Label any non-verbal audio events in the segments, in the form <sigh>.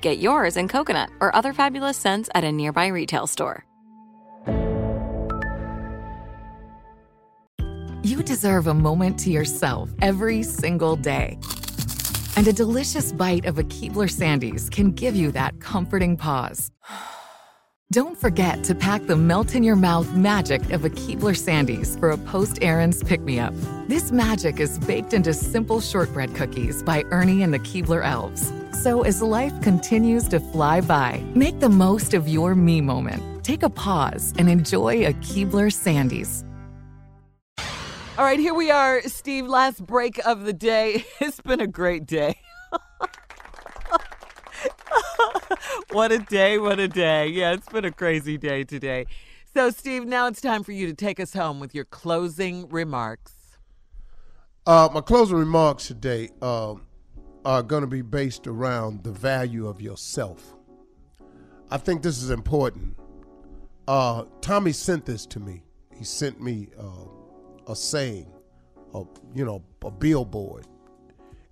Get yours in coconut or other fabulous scents at a nearby retail store. You deserve a moment to yourself every single day. And a delicious bite of a Keebler Sandies can give you that comforting pause. <sighs> Don't forget to pack the melt in your mouth magic of a Keebler Sandies for a post errands pick me up. This magic is baked into simple shortbread cookies by Ernie and the Keebler Elves. So as life continues to fly by, make the most of your me moment. Take a pause and enjoy a Keebler Sandies. All right, here we are, Steve. Last break of the day. <laughs> It's been a great day. <laughs> what a day, what a day. Yeah, it's been a crazy day today. So, Steve, now it's time for you to take us home with your closing remarks. Uh, my closing remarks today um, are going to be based around the value of yourself. I think this is important. Uh, Tommy sent this to me. He sent me uh, a saying, a, you know, a billboard.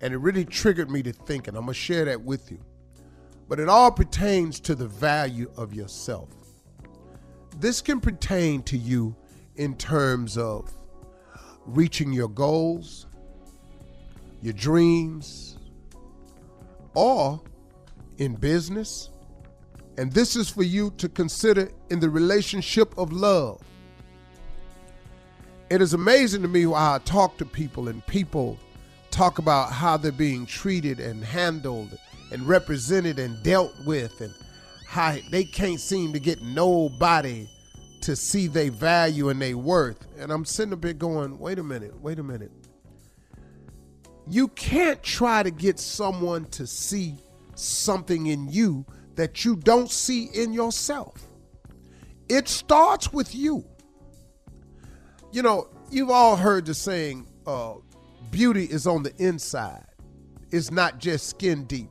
And it really triggered me to think, and I'm going to share that with you. But it all pertains to the value of yourself. This can pertain to you in terms of reaching your goals, your dreams, or in business. And this is for you to consider in the relationship of love. It is amazing to me how I talk to people and people talk about how they're being treated and handled and represented and dealt with and how they can't seem to get nobody to see their value and their worth. And I'm sitting up here going, wait a minute, wait a minute. You can't try to get someone to see something in you that you don't see in yourself. It starts with you. You know, you've all heard the saying, uh, beauty is on the inside, it's not just skin deep.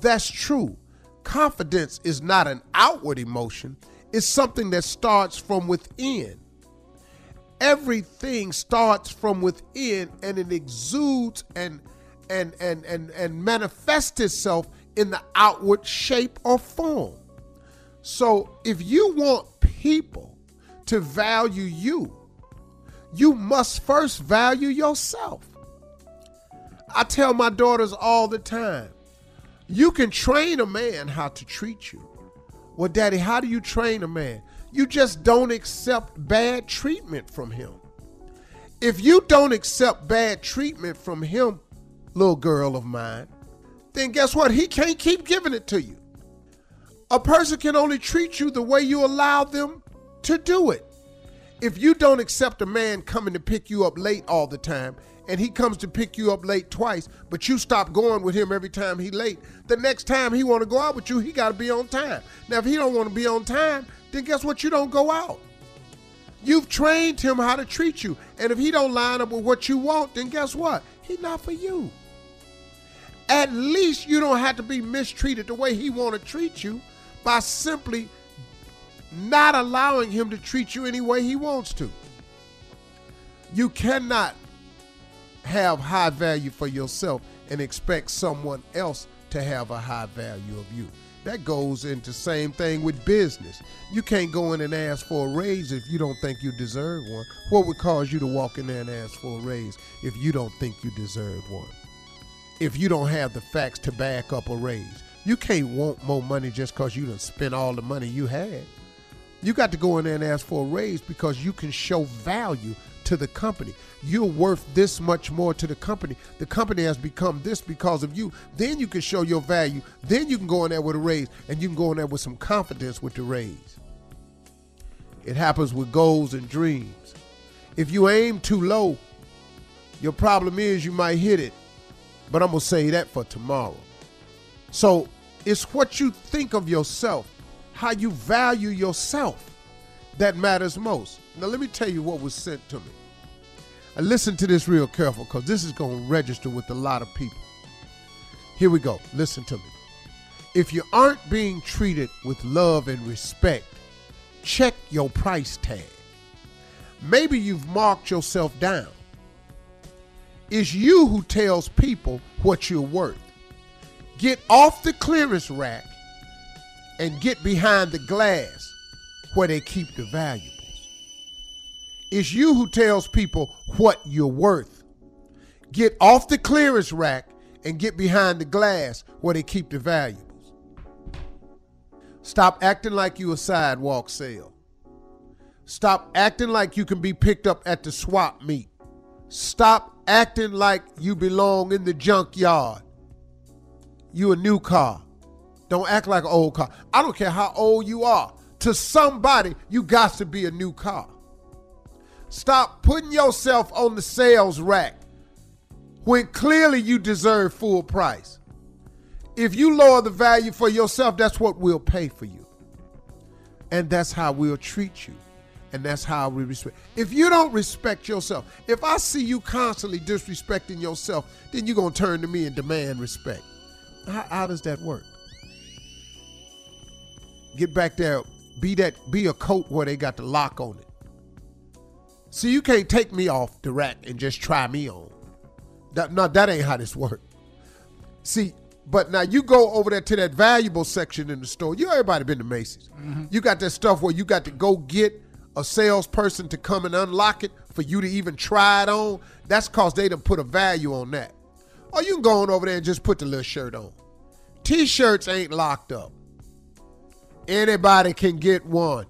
That's true. Confidence is not an outward emotion, it's something that starts from within. Everything starts from within and it exudes and and and and, and manifests itself in the outward shape or form. So if you want people to value you, you must first value yourself. I tell my daughters all the time you can train a man how to treat you. Well, daddy, how do you train a man? You just don't accept bad treatment from him. If you don't accept bad treatment from him, little girl of mine, then guess what? He can't keep giving it to you. A person can only treat you the way you allow them to do it. If you don't accept a man coming to pick you up late all the time, and he comes to pick you up late twice, but you stop going with him every time he late, the next time he want to go out with you, he got to be on time. Now, if he don't want to be on time, then guess what? You don't go out. You've trained him how to treat you, and if he don't line up with what you want, then guess what? He's not for you. At least you don't have to be mistreated the way he want to treat you by simply not allowing him to treat you any way he wants to. You cannot have high value for yourself and expect someone else to have a high value of you. That goes into same thing with business. You can't go in and ask for a raise if you don't think you deserve one. What would cause you to walk in there and ask for a raise if you don't think you deserve one? If you don't have the facts to back up a raise. You can't want more money just because you done spent all the money you had. You got to go in there and ask for a raise because you can show value to the company. You're worth this much more to the company. The company has become this because of you. Then you can show your value. Then you can go in there with a raise and you can go in there with some confidence with the raise. It happens with goals and dreams. If you aim too low, your problem is you might hit it. But I'm going to say that for tomorrow. So it's what you think of yourself, how you value yourself, that matters most. Now, let me tell you what was sent to me. And listen to this real careful because this is going to register with a lot of people. Here we go. Listen to me. If you aren't being treated with love and respect, check your price tag. Maybe you've marked yourself down. It's you who tells people what you're worth. Get off the clearance rack and get behind the glass where they keep the valuables. It's you who tells people what you're worth. Get off the clearance rack and get behind the glass where they keep the valuables. Stop acting like you a sidewalk sale. Stop acting like you can be picked up at the swap meet. Stop acting like you belong in the junkyard. You a new car. Don't act like an old car. I don't care how old you are. To somebody, you got to be a new car. Stop putting yourself on the sales rack when clearly you deserve full price. If you lower the value for yourself, that's what we'll pay for you. And that's how we'll treat you. And that's how we respect. If you don't respect yourself, if I see you constantly disrespecting yourself, then you're going to turn to me and demand respect. How, how does that work? Get back there, be that, be a coat where they got the lock on it. See, you can't take me off the rack and just try me on. That, no, that ain't how this works. See, but now you go over there to that valuable section in the store. You everybody been to Macy's. Mm-hmm. You got that stuff where you got to go get a salesperson to come and unlock it for you to even try it on. That's cause they done put a value on that. Or you can go on over there and just put the little shirt on. T-shirts ain't locked up. Anybody can get one.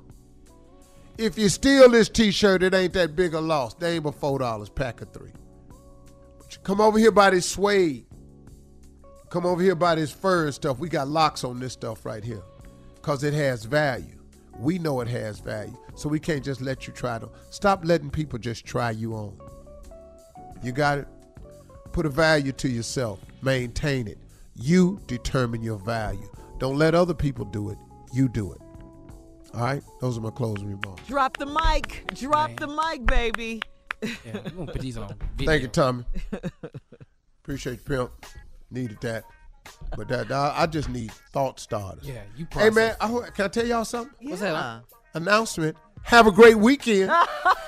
If you steal this T-shirt, it ain't that big a loss. They ain't but four dollars, pack of three. Come over here by this suede. Come over here by this fur and stuff. We got locks on this stuff right here, cause it has value. We know it has value, so we can't just let you try to. Stop letting people just try you on. You got it. Put a value to yourself. Maintain it. You determine your value. Don't let other people do it. You do it. All right, those are my closing remarks. Drop the mic. Drop Man. the mic, baby. Yeah, we're gonna put these on. <laughs> Video. Thank you, Tommy. Appreciate you, pimp. Needed that. But that I just need thought starters. Yeah, you. Hey man, I, can I tell y'all something? Yeah. What's that? Announcement. Have a great weekend. <laughs>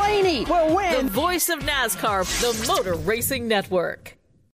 Blaney will win. The voice of NASCAR, the Motor Racing Network.